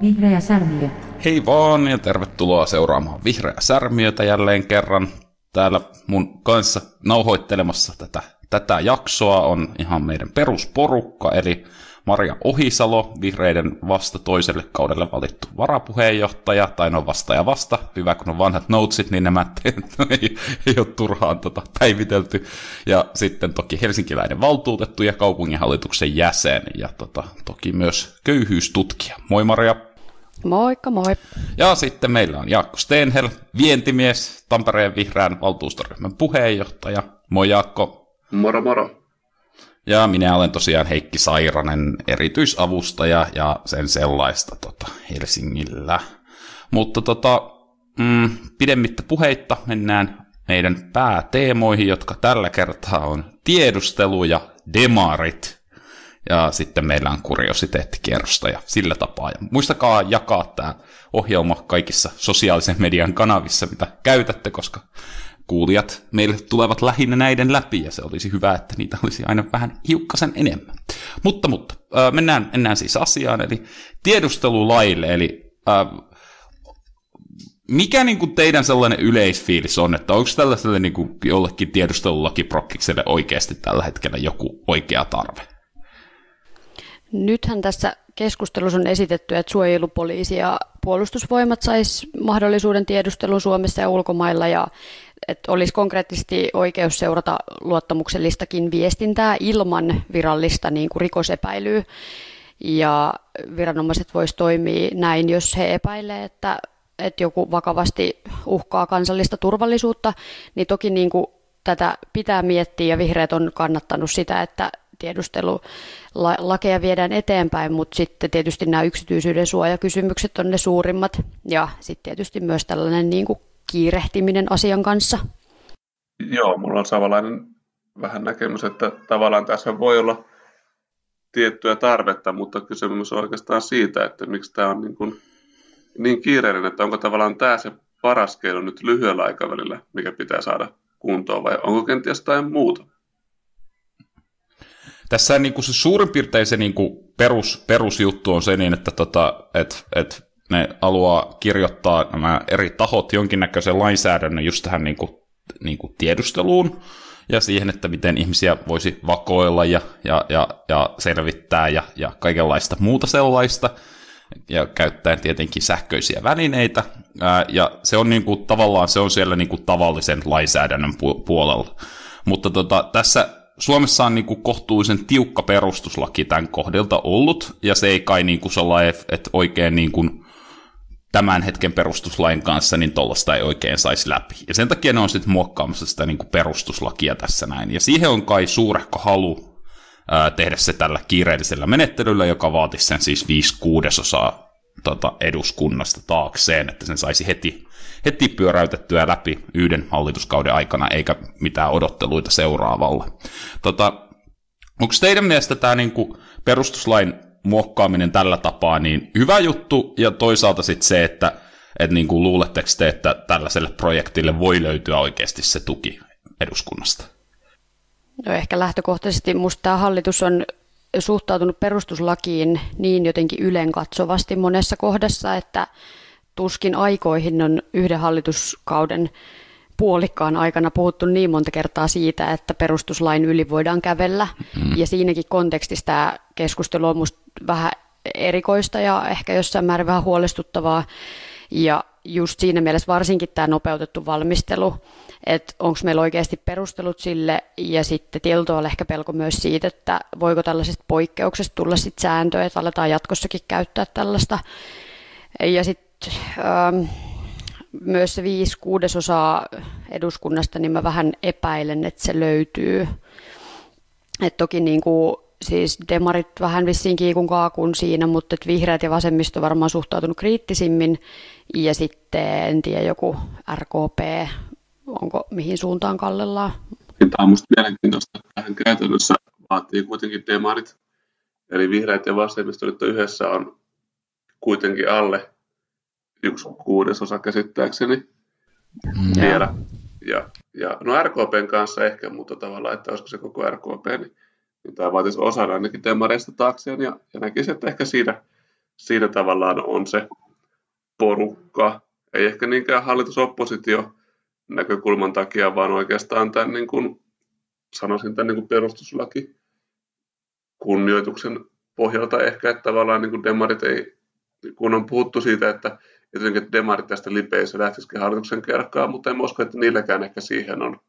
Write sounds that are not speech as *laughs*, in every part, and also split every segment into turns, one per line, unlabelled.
Vihreä särmiö.
Hei vaan ja tervetuloa seuraamaan Vihreä särmiötä jälleen kerran. Täällä mun kanssa nauhoittelemassa tätä, tätä jaksoa on ihan meidän perusporukka, eli Maria Ohisalo, vihreiden vasta toiselle kaudelle valittu varapuheenjohtaja, tai no vasta ja vasta, hyvä kun on vanhat notesit, niin nämä *laughs* ei, ei ole turhaan tota päivitelty. Ja sitten toki helsinkiläinen valtuutettu ja kaupunginhallituksen jäsen, ja tota, toki myös köyhyystutkija. Moi Maria!
Moikka moi.
Ja sitten meillä on Jaakko Stenhel, vientimies, Tampereen vihreän valtuustoryhmän puheenjohtaja. Moi Jaakko.
Moro moro.
Ja minä olen tosiaan Heikki Sairanen, erityisavustaja ja sen sellaista tota, Helsingillä. Mutta tota, mm, pidemmittä puheitta mennään meidän pääteemoihin, jotka tällä kertaa on tiedustelu ja demarit. Ja sitten meillä on kuriositeettikierrosta ja sillä tapaa. Ja muistakaa jakaa tämä ohjelma kaikissa sosiaalisen median kanavissa, mitä käytätte, koska kuulijat meille tulevat lähinnä näiden läpi, ja se olisi hyvä, että niitä olisi aina vähän hiukkasen enemmän. Mutta, mutta, mennään, mennään siis asiaan, eli tiedustelulaille, eli äh, mikä niin kuin teidän sellainen yleisfiilis on, että onko tällaiselle niin kuin jollekin tiedustelulakiprokkikselle oikeasti tällä hetkellä joku oikea tarve?
Nythän tässä keskustelussa on esitetty, että suojelupoliisi ja puolustusvoimat sais mahdollisuuden tiedustelun Suomessa ja ulkomailla ja että olisi konkreettisesti oikeus seurata luottamuksellistakin viestintää ilman virallista niin kuin rikosepäilyä. Ja viranomaiset voisivat toimia näin, jos he epäilevät, että, että joku vakavasti uhkaa kansallista turvallisuutta, niin toki niin kuin tätä pitää miettiä ja vihreät on kannattanut sitä, että tiedustelulakeja viedään eteenpäin, mutta sitten tietysti nämä yksityisyyden suojakysymykset on ne suurimmat ja sitten tietysti myös tällainen niin kuin kiirehtiminen asian kanssa.
Joo, mulla on samanlainen vähän näkemys, että tavallaan tässä voi olla tiettyä tarvetta, mutta kysymys on oikeastaan siitä, että miksi tämä on niin, kuin, niin kiireellinen, että onko tavallaan tämä se paras keino nyt lyhyellä aikavälillä, mikä pitää saada kuntoon, vai onko kenties jotain muuta?
Tässä niin kuin se suurin piirtein se niin kuin perus, perusjuttu on se, niin, että tota, et, et ne haluaa kirjoittaa nämä eri tahot jonkinnäköisen lainsäädännön just tähän niin kuin, niin kuin tiedusteluun ja siihen, että miten ihmisiä voisi vakoilla ja, ja, ja, ja selvittää ja, ja kaikenlaista muuta sellaista ja käyttäen tietenkin sähköisiä välineitä. Ää, ja se on niin kuin, tavallaan se on siellä niin kuin tavallisen lainsäädännön puolella. Mutta tota, tässä Suomessa on niin kuin kohtuullisen tiukka perustuslaki tämän kohdilta ollut, ja se ei kai niin kuin sellainen, että oikein niin kuin tämän hetken perustuslain kanssa, niin tuollaista ei oikein saisi läpi. Ja sen takia ne on sitten muokkaamassa sitä niin kuin perustuslakia tässä näin. Ja siihen on kai suurehko halu ää, tehdä se tällä kiireellisellä menettelyllä, joka vaatisi sen siis viisi kuudesosaa tota, eduskunnasta taakseen, että sen saisi heti, heti pyöräytettyä läpi yhden hallituskauden aikana, eikä mitään odotteluita seuraavalle. Tota, onko teidän mielestä tämä niinku perustuslain muokkaaminen tällä tapaa, niin hyvä juttu, ja toisaalta sitten se, että et niin kuin luuletteko te, että tällaiselle projektille voi löytyä oikeasti se tuki eduskunnasta?
No ehkä lähtökohtaisesti minusta tämä hallitus on suhtautunut perustuslakiin niin jotenkin ylen katsovasti monessa kohdassa, että tuskin aikoihin on yhden hallituskauden puolikkaan aikana puhuttu niin monta kertaa siitä, että perustuslain yli voidaan kävellä. Mm. Ja siinäkin kontekstissa tämä keskustelu on minusta vähän erikoista ja ehkä jossain määrin vähän huolestuttavaa. Ja just siinä mielessä varsinkin tämä nopeutettu valmistelu, että onko meillä oikeasti perustelut sille, ja sitten tietyllä ehkä pelko myös siitä, että voiko tällaisesta poikkeuksesta tulla sitten sääntöä, että aletaan jatkossakin käyttää tällaista. Ja sitten ähm, myös se viisi kuudesosaa eduskunnasta, niin mä vähän epäilen, että se löytyy. Et toki niin kuin, siis demarit vähän vissiin kiikun kaakun siinä, mutta että vihreät ja vasemmisto varmaan suhtautunut kriittisimmin. Ja sitten en tiedä, joku RKP, onko mihin suuntaan kallellaan.
Tämä on minusta mielenkiintoista. Tähän käytännössä vaatii kuitenkin demarit. Eli vihreät ja vasemmistoliitto yhdessä on kuitenkin alle yksi kuudesosa käsittääkseni
Mm.
vielä. Ja, ja, no RKPn kanssa ehkä, mutta tavallaan, että olisiko se koko RKP, niin, niin tämä vaatisi osan ainakin demareista taakseen. Ja, ja näkisin, että ehkä siinä, siinä tavallaan on se porukka. Ei ehkä niinkään hallitusoppositio näkökulman takia, vaan oikeastaan tämän, niin kuin, sanoisin, tämän niin kuin perustuslaki kunnioituksen pohjalta ehkä, että tavallaan niin kuin demarit ei, kun on puhuttu siitä, että jotenkin että demarit tästä lipeisi lähtisikin hallituksen kerkkaa, mutta en usko, että niilläkään ehkä siihen on,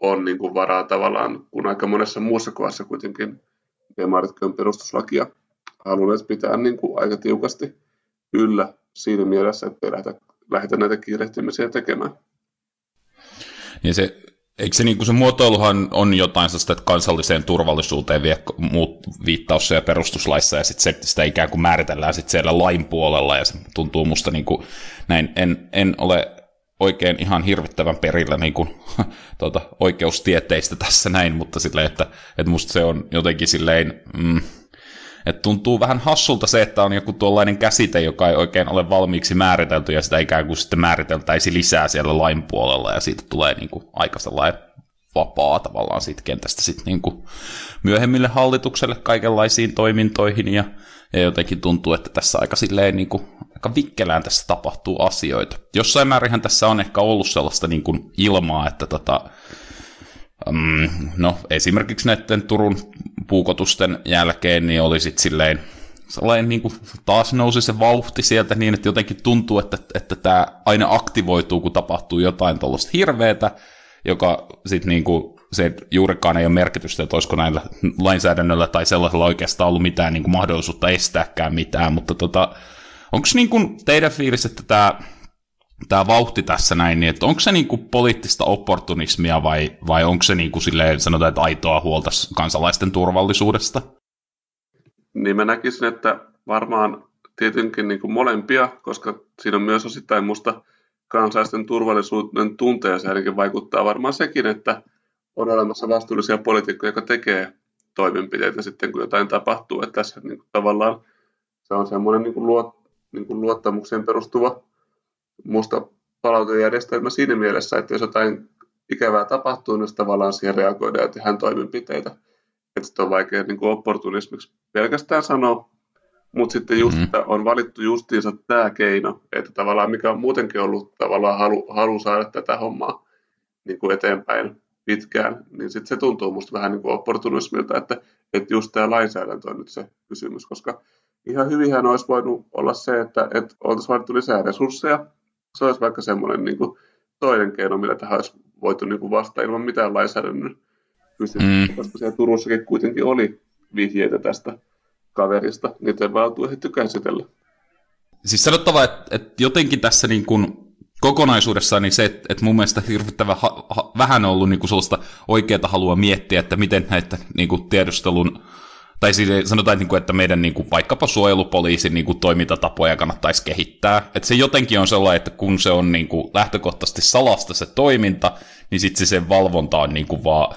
on niin kuin varaa tavallaan, kun aika monessa muussa kohdassa kuitenkin demaritkin on perustuslakia halunneet pitää niin kuin aika tiukasti yllä siinä mielessä, että ei lähdetä, lähdetä näitä kiirehtimisiä tekemään.
Niin se, eikö se, niin se muotoiluhan on jotain sellaista, että kansalliseen turvallisuuteen vie, muut viittaus ja perustuslaissa, ja sitten se, sitä ikään kuin määritellään sit siellä lain puolella, ja se tuntuu musta niin kuin, näin, en, en ole oikein ihan hirvittävän perillä niin kuin, *laughs* tuota, oikeustieteistä tässä näin, mutta silleen, että, että musta se on jotenkin silleen, mm, että tuntuu vähän hassulta se, että on joku tuollainen käsite, joka ei oikein ole valmiiksi määritelty, ja sitä ikään kuin sitten määriteltäisi lisää siellä lain puolella, ja siitä tulee niin kuin aika sellainen vapaa tavallaan siitä kentästä sitten niin kuin myöhemmille hallitukselle kaikenlaisiin toimintoihin, ja, ja jotenkin tuntuu, että tässä aika silleen niin kuin, aika vikkelään tässä tapahtuu asioita. Jossain määrinhän tässä on ehkä ollut sellaista niin kuin ilmaa, että tota, Um, no esimerkiksi näiden Turun puukotusten jälkeen niin oli sitten silleen sellainen niin kuin taas nousi se vauhti sieltä niin, että jotenkin tuntuu, että, että tämä aina aktivoituu, kun tapahtuu jotain tuollaista hirveätä, joka sitten niin kuin, se juurikaan ei ole merkitystä, että olisiko näillä lainsäädännöllä tai sellaisella oikeastaan ollut mitään niin kuin mahdollisuutta estääkään mitään, mutta tota, onko niin kuin teidän fiilis, että tämä tämä vauhti tässä näin, niin että onko se niinku poliittista opportunismia vai, vai onko se niinku silleen, sanotaan, että aitoa huolta kansalaisten turvallisuudesta?
Niin mä näkisin, että varmaan tietenkin niin kuin molempia, koska siinä on myös osittain musta kansalaisten turvallisuuden tunteeseen ainakin vaikuttaa varmaan sekin, että on olemassa vastuullisia poliitikkoja, jotka tekee toimenpiteitä sitten, kun jotain tapahtuu. Että tässä niin kuin, tavallaan se on semmoinen niin kuin luot, niin kuin luottamukseen perustuva musta palautejärjestelmä siinä mielessä, että jos jotain ikävää tapahtuu, niin tavallaan siihen reagoidaan ja tehdään toimenpiteitä. Että sitä on vaikea niin kuin opportunismiksi pelkästään sanoa, mutta sitten just mm-hmm. on valittu justiinsa tämä keino, että tavallaan mikä on muutenkin ollut tavallaan halu, halu saada tätä hommaa niin kuin eteenpäin pitkään, niin sitten se tuntuu musta vähän niin kuin opportunismilta, että, että just tämä lainsäädäntö on nyt se kysymys, koska ihan hyvinhän olisi voinut olla se, että, että oltaisiin valittu lisää resursseja, se olisi vaikka semmoinen niin kuin toinen keino, millä tähän olisi voitu niin kuin vastata ilman mitään lainsäädännön kysymyksiä, mm. koska siellä Turussakin kuitenkin oli vihjeitä tästä kaverista, niitä ehditty käsitellä.
Siis sanottava, että, että jotenkin tässä niin kuin kokonaisuudessaan niin se, että, että mun mielestä hirvittävän ha, ha, vähän on ollut niin kuin sellaista oikeaa halua miettiä, että miten näitä niin kuin tiedustelun tai siis sanotaan, että meidän niin kuin, vaikkapa suojelupoliisin niin kuin, toimintatapoja kannattaisi kehittää. Että se jotenkin on sellainen, että kun se on lähtökohtaisesti salasta se toiminta, niin sitten se sen valvonta on niin kuin, vaan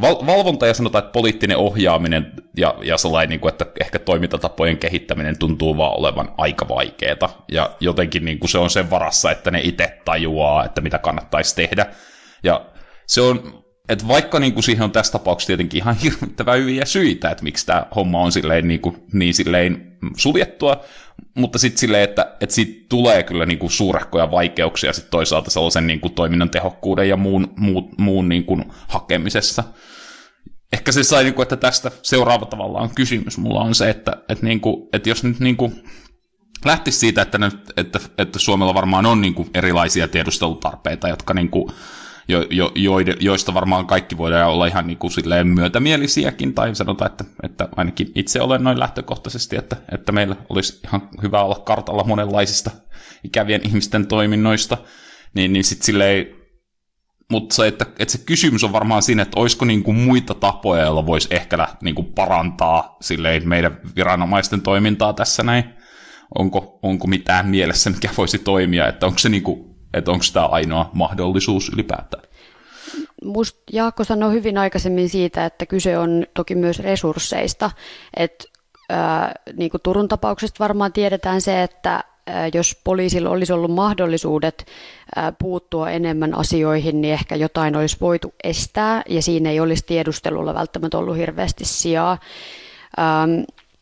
val- valvonta ja sanotaan, että poliittinen ohjaaminen ja, ja sellainen, että ehkä toimintatapojen kehittäminen tuntuu vaan olevan aika vaikeeta. Ja jotenkin se on sen varassa, että ne itse tajuaa, että mitä kannattaisi tehdä. Ja se on et vaikka niin kuin siihen on tässä tapauksessa tietenkin ihan hirvittävän hyviä syitä, että miksi tämä homma on silleen, niin, kuin, niin silleen suljettua, mutta sitten silleen, että, että siitä tulee kyllä niin kuin suurehkoja vaikeuksia sit toisaalta sellaisen niin kuin toiminnan tehokkuuden ja muun, muun, muun niin kuin hakemisessa. Ehkä se sai, niin kuin, että tästä seuraava tavallaan kysymys mulla on se, että, että, niin kuin, että jos nyt niin kuin siitä, että, nyt, että, että Suomella varmaan on niin kuin erilaisia tiedustelutarpeita, jotka niin kuin, jo, jo, jo, joista varmaan kaikki voidaan olla ihan niin kuin silleen myötämielisiäkin, tai sanotaan, että, että ainakin itse olen noin lähtökohtaisesti, että, että meillä olisi ihan hyvä olla kartalla monenlaisista ikävien ihmisten toiminnoista, niin, niin sitten silleen, mutta se, että, että se kysymys on varmaan siinä, että olisiko kuin muita tapoja, joilla voisi ehkä niin kuin parantaa silleen meidän viranomaisten toimintaa tässä näin. Onko, onko mitään mielessä, mikä voisi toimia, että onko se niin kuin että onko tämä ainoa mahdollisuus ylipäätään.
Must Jaakko sanoi hyvin aikaisemmin siitä, että kyse on toki myös resursseista. Et, ää, niin kuin Turun tapauksesta varmaan tiedetään se, että jos poliisilla olisi ollut mahdollisuudet puuttua enemmän asioihin, niin ehkä jotain olisi voitu estää ja siinä ei olisi tiedustelulla välttämättä ollut hirveästi sijaa.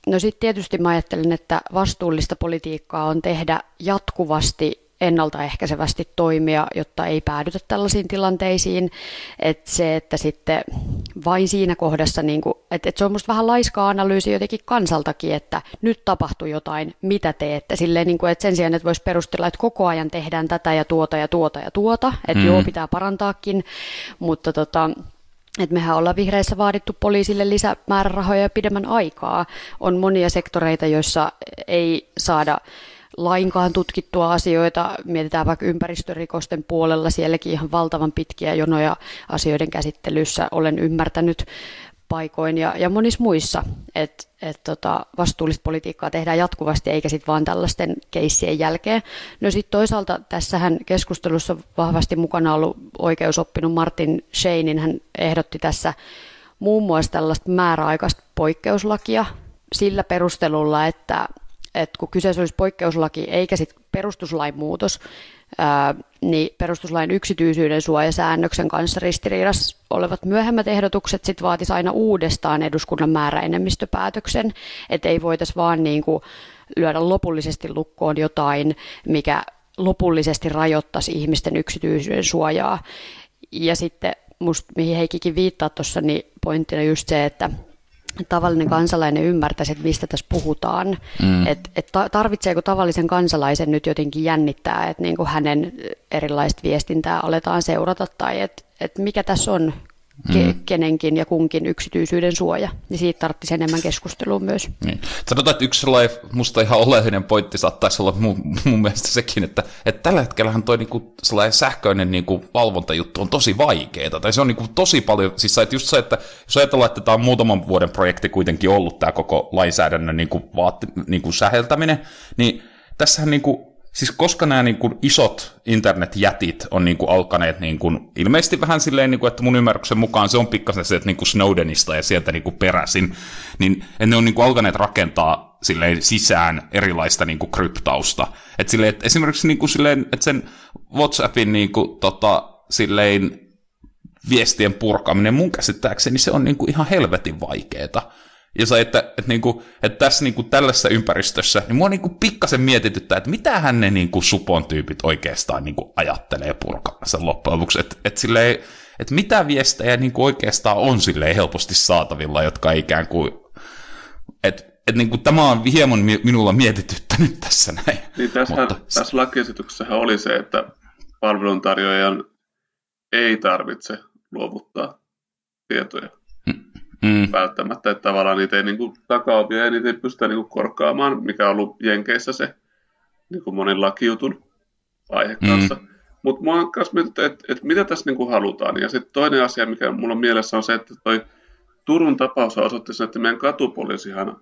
No sitten tietysti mä ajattelen, että vastuullista politiikkaa on tehdä jatkuvasti ennaltaehkäisevästi toimia, jotta ei päädytä tällaisiin tilanteisiin. Että se, että sitten vain siinä kohdassa, niin kuin, että, että se on musta vähän laiskaa analyysi jotenkin kansaltakin, että nyt tapahtui jotain, mitä teette. Silleen, niin kuin, että sen sijaan, että voisi perustella, että koko ajan tehdään tätä ja tuota ja tuota ja tuota, että mm. joo, pitää parantaakin, mutta tota, et mehän ollaan vihreissä vaadittu poliisille lisämäärärahoja ja pidemmän aikaa. On monia sektoreita, joissa ei saada lainkaan tutkittua asioita. Mietitään vaikka ympäristörikosten puolella, sielläkin ihan valtavan pitkiä jonoja asioiden käsittelyssä olen ymmärtänyt paikoin ja, ja monissa muissa, että et tota, vastuullista politiikkaa tehdään jatkuvasti eikä sitten vaan tällaisten keissien jälkeen. No sitten toisaalta tässähän keskustelussa vahvasti mukana ollut oikeusoppinut Martin Scheinin, hän ehdotti tässä muun muassa tällaista määräaikaista poikkeuslakia sillä perustelulla, että että kun kyseessä olisi poikkeuslaki eikä sitten perustuslain muutos, ää, niin perustuslain yksityisyyden suojasäännöksen kanssa ristiriidassa olevat myöhemmät ehdotukset sit vaatisi aina uudestaan eduskunnan määräenemmistöpäätöksen, että ei voitaisiin vaan niin kuin lyödä lopullisesti lukkoon jotain, mikä lopullisesti rajoittaisi ihmisten yksityisyyden suojaa. Ja sitten musta, mihin Heikikin viittaa tuossa, niin pointtina just se, että tavallinen kansalainen ymmärtäisi, että mistä tässä puhutaan. Mm. Että et tarvitseeko tavallisen kansalaisen nyt jotenkin jännittää, että niin kuin hänen erilaista viestintää aletaan seurata tai että et mikä tässä on ke- mm. kenenkin ja kunkin yksityisyyden suoja, niin siitä tarvitsisi enemmän keskustelua myös. Niin.
Sanotaan, että yksi sellainen musta ihan oleellinen pointti saattaisi olla mun, mun mielestä sekin, että, että tällä hetkellähän toi niinku sellainen sähköinen niinku valvontajuttu on tosi vaikeaa, tai se on niinku tosi paljon, siis että just se, että jos ajatellaan, että tämä on muutaman vuoden projekti kuitenkin ollut tämä koko lainsäädännön niinku vaati, niinku säheltäminen, niin tässähän niinku siis koska nämä niin kuin isot internetjätit on niin kuin alkaneet niin kuin, ilmeisesti vähän silleen, niin kuin, että mun ymmärryksen mukaan se on pikkasen se, että niin kuin Snowdenista ja sieltä niin kuin peräsin, niin ne on niin kuin alkaneet rakentaa silleen sisään erilaista niin kuin kryptausta. Et silleen, että esimerkiksi niin kuin silleen, että sen WhatsAppin niin kuin, tota, silleen, viestien purkaminen mun käsittääkseni se on niin kuin ihan helvetin vaikeeta. Ja se, että, että, niin kuin, että tässä niin kuin tällaisessa ympäristössä, niin mua niin kuin pikkasen mietityttää, että mitä ne niin kuin supon tyypit oikeastaan niin kuin ajattelee purkamassa loppujen lopuksi. Että, että, silleen, että mitä viestejä niin kuin oikeastaan on silleen helposti saatavilla, jotka ikään kuin, että, että niin kuin tämä on hieman minulla mietityttänyt tässä näin.
Niin tässä, Mutta... tässä lakiesityksessä oli se, että palveluntarjoajan ei tarvitse luovuttaa tietoja mm. välttämättä, että tavallaan niitä ei niin kuin, takaopia ja niitä ei pystytä niin kuin, korkaamaan, mikä on ollut Jenkeissä se niin kuin monen lakijutun aihe mm. kanssa. Mm. Mutta mua on myös mietitty, että, että mitä tässä niin kuin halutaan. Ja sitten toinen asia, mikä mulla on mielessä on se, että toi Turun tapaus osoitti sen, että meidän katupoliisihan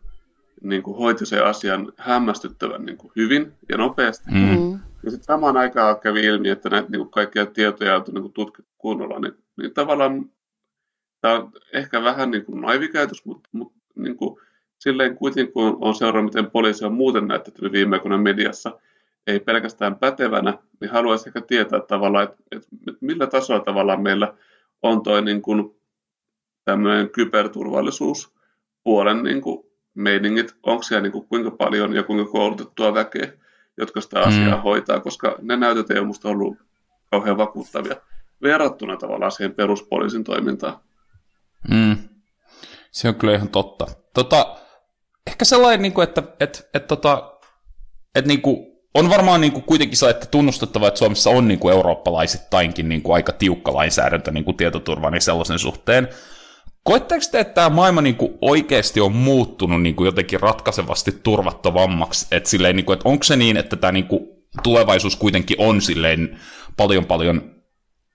niin kuin hoiti sen asian hämmästyttävän niin kuin hyvin ja nopeasti. Mm. Ja sitten samaan aikaan kävi ilmi, että näitä niin kuin kaikkia tietoja on niin kuin tutkittu kunnolla, niin, niin tavallaan Tämä on ehkä vähän niin kuin naivikäytös, mutta, mutta niin kuin, silleen kuitenkin kun on seurannut, miten poliisi on muuten näytetty viime aikoina mediassa, ei pelkästään pätevänä, niin haluaisin ehkä tietää tavallaan, että, että millä tasolla tavallaan meillä on toi niin kuin tämmöinen kyberturvallisuus puolen niin kuin meiningit, onko siellä niin kuin kuinka paljon ja kuinka koulutettua väkeä, jotka sitä asiaa mm. hoitaa, koska ne näytöt ei ole minusta ollut kauhean vakuuttavia verrattuna tavallaan siihen peruspoliisin toimintaan.
Mm. Se on kyllä ihan totta. Tota, ehkä sellainen, niin kuin, että, että, että, tota, että niin kuin, on varmaan niin kuin kuitenkin se, että tunnustettava, että Suomessa on niin kuin eurooppalaisittainkin niin kuin aika tiukka lainsäädäntö niin kuin tietoturvan ja sellaisen suhteen. Koetteko te, että tämä maailma niin kuin oikeasti on muuttunut niin kuin jotenkin ratkaisevasti turvattomammaksi? Että, silleen, niin kuin, että onko se niin, että tämä niin kuin tulevaisuus kuitenkin on silleen paljon paljon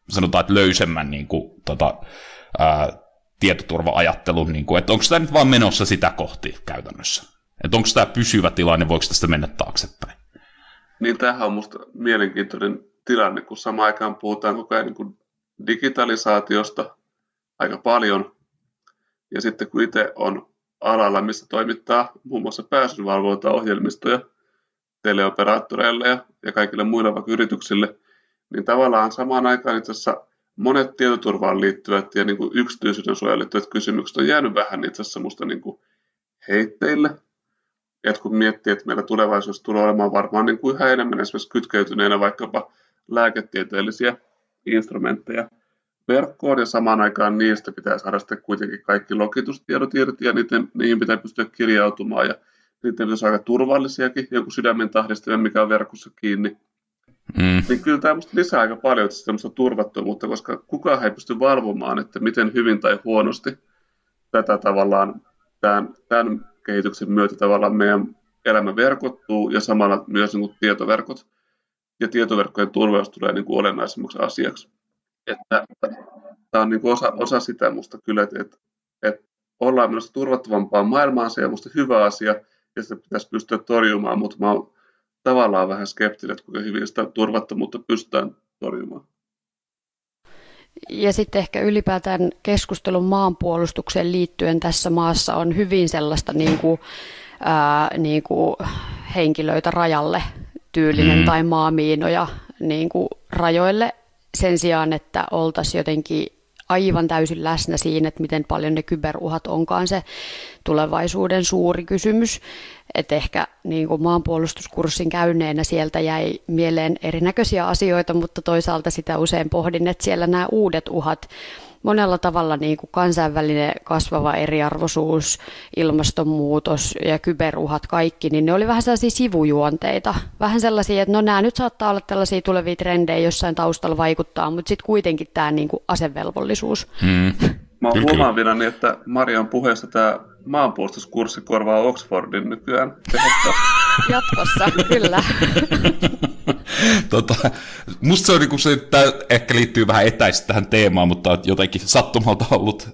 sanotaan, että löysemmän niin kuin, tota, ää, tietoturva-ajattelun, niin kuin, että onko tämä nyt vaan menossa sitä kohti käytännössä? Että onko tämä pysyvä tilanne, voiko tästä mennä taaksepäin?
Niin tämähän on minusta mielenkiintoinen tilanne, kun samaan aikaan puhutaan koko ajan niin digitalisaatiosta aika paljon, ja sitten kun itse on alalla, missä toimittaa muun muassa pääsynvalvonta-ohjelmistoja teleoperaattoreille ja, ja kaikille muille vaikka yrityksille, niin tavallaan samaan aikaan itse asiassa monet tietoturvaan liittyvät ja niin kuin yksityisyyden suojaan liittyvät kysymykset on jäänyt vähän itse asiassa musta niin kuin heitteille. Et kun miettii, että meillä tulevaisuudessa tulee olemaan varmaan niin kuin yhä enemmän esimerkiksi kytkeytyneenä vaikkapa lääketieteellisiä instrumentteja verkkoon ja samaan aikaan niistä pitää saada sitten kuitenkin kaikki lokitustiedot irti ja niiden, niihin pitää pystyä kirjautumaan ja niiden pitäisi aika turvallisiakin, joku sydämen tahdistimen, mikä on verkossa kiinni. Mm. Niin kyllä tämä lisää aika paljon semmoista turvattomuutta, koska kukaan ei pysty valvomaan, että miten hyvin tai huonosti tätä tavallaan tämän, tämän kehityksen myötä tavallaan meidän elämä verkottuu ja samalla myös niin kuin tietoverkot ja tietoverkkojen turvallisuus tulee niin kuin olennaisemmaksi asiaksi. Että, tämä on niin kuin osa, osa sitä musta kyllä, että, että, että ollaan menossa turvattavampaan maailmaan, se on musta hyvä asia ja sitä pitäisi pystyä torjumaan, mutta mä oon tavallaan vähän skeptinen, että kuinka hyvin sitä turvattomuutta pystytään torjumaan.
Ja sitten ehkä ylipäätään keskustelun maanpuolustukseen liittyen tässä maassa on hyvin sellaista niin kuin, ää, niin kuin henkilöitä rajalle tyylinen mm. tai maamiinoja niin kuin rajoille sen sijaan, että oltaisiin jotenkin aivan täysin läsnä siinä, että miten paljon ne kyberuhat onkaan se tulevaisuuden suuri kysymys. Että ehkä niin kuin maanpuolustuskurssin käyneenä sieltä jäi mieleen erinäköisiä asioita, mutta toisaalta sitä usein pohdin, että siellä nämä uudet uhat, monella tavalla niin kuin kansainvälinen kasvava eriarvoisuus, ilmastonmuutos ja kyberuhat kaikki, niin ne oli vähän sellaisia sivujuonteita. Vähän sellaisia, että no nämä nyt saattaa olla tällaisia tulevia trendejä jossain taustalla vaikuttaa, mutta sitten kuitenkin tämä niin kuin asevelvollisuus. Hmm. *laughs*
Mä oon huomaavina, että Marian puheessa tämä maanpuolustuskurssi korvaa Oxfordin nykyään.
Jatkossa, kyllä. *laughs*
tota, musta se on niin se, että ehkä liittyy vähän etäisesti tähän teemaan, mutta jotenkin sattumalta ollut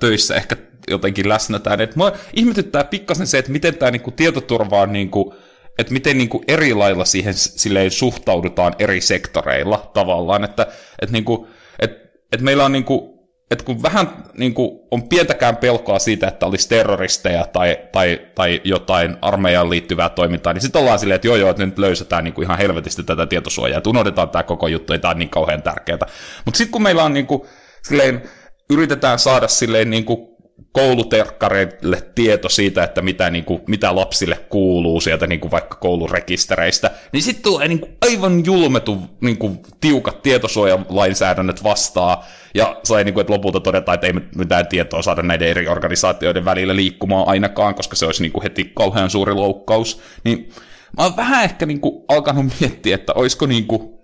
töissä ehkä jotenkin läsnä tämän. Et mua ihmetyttää pikkasen se, että miten tämä niinku, tietoturva on niinku, että miten niinku eri lailla siihen silleen suhtaudutaan eri sektoreilla tavallaan, että et niinku, et, et meillä on niinku, että kun vähän niin kuin, on pientäkään pelkoa siitä, että olisi terroristeja tai, tai, tai jotain armeijaan liittyvää toimintaa, niin sitten ollaan silleen, että joo joo, että nyt löysetään niin kuin ihan helvetisti tätä tietosuojaa, että unohdetaan tämä koko juttu, ei tämä ole niin kauhean tärkeää. Mutta sitten kun meillä on niin kuin, silleen, yritetään saada silleen niin kuin kouluterkkareille tieto siitä, että mitä, niin kuin, mitä lapsille kuuluu sieltä niin kuin vaikka koulurekistereistä, niin sitten tulee niin kuin aivan julmetu niin kuin, tiukat tietosuojalainsäädännöt vastaa, ja sai niin kuin, että lopulta todetaan, että ei mitään tietoa saada näiden eri organisaatioiden välillä liikkumaan ainakaan, koska se olisi niin kuin heti kauhean suuri loukkaus. Niin mä oon vähän ehkä niin kuin, alkanut miettiä, että olisiko niin kuin,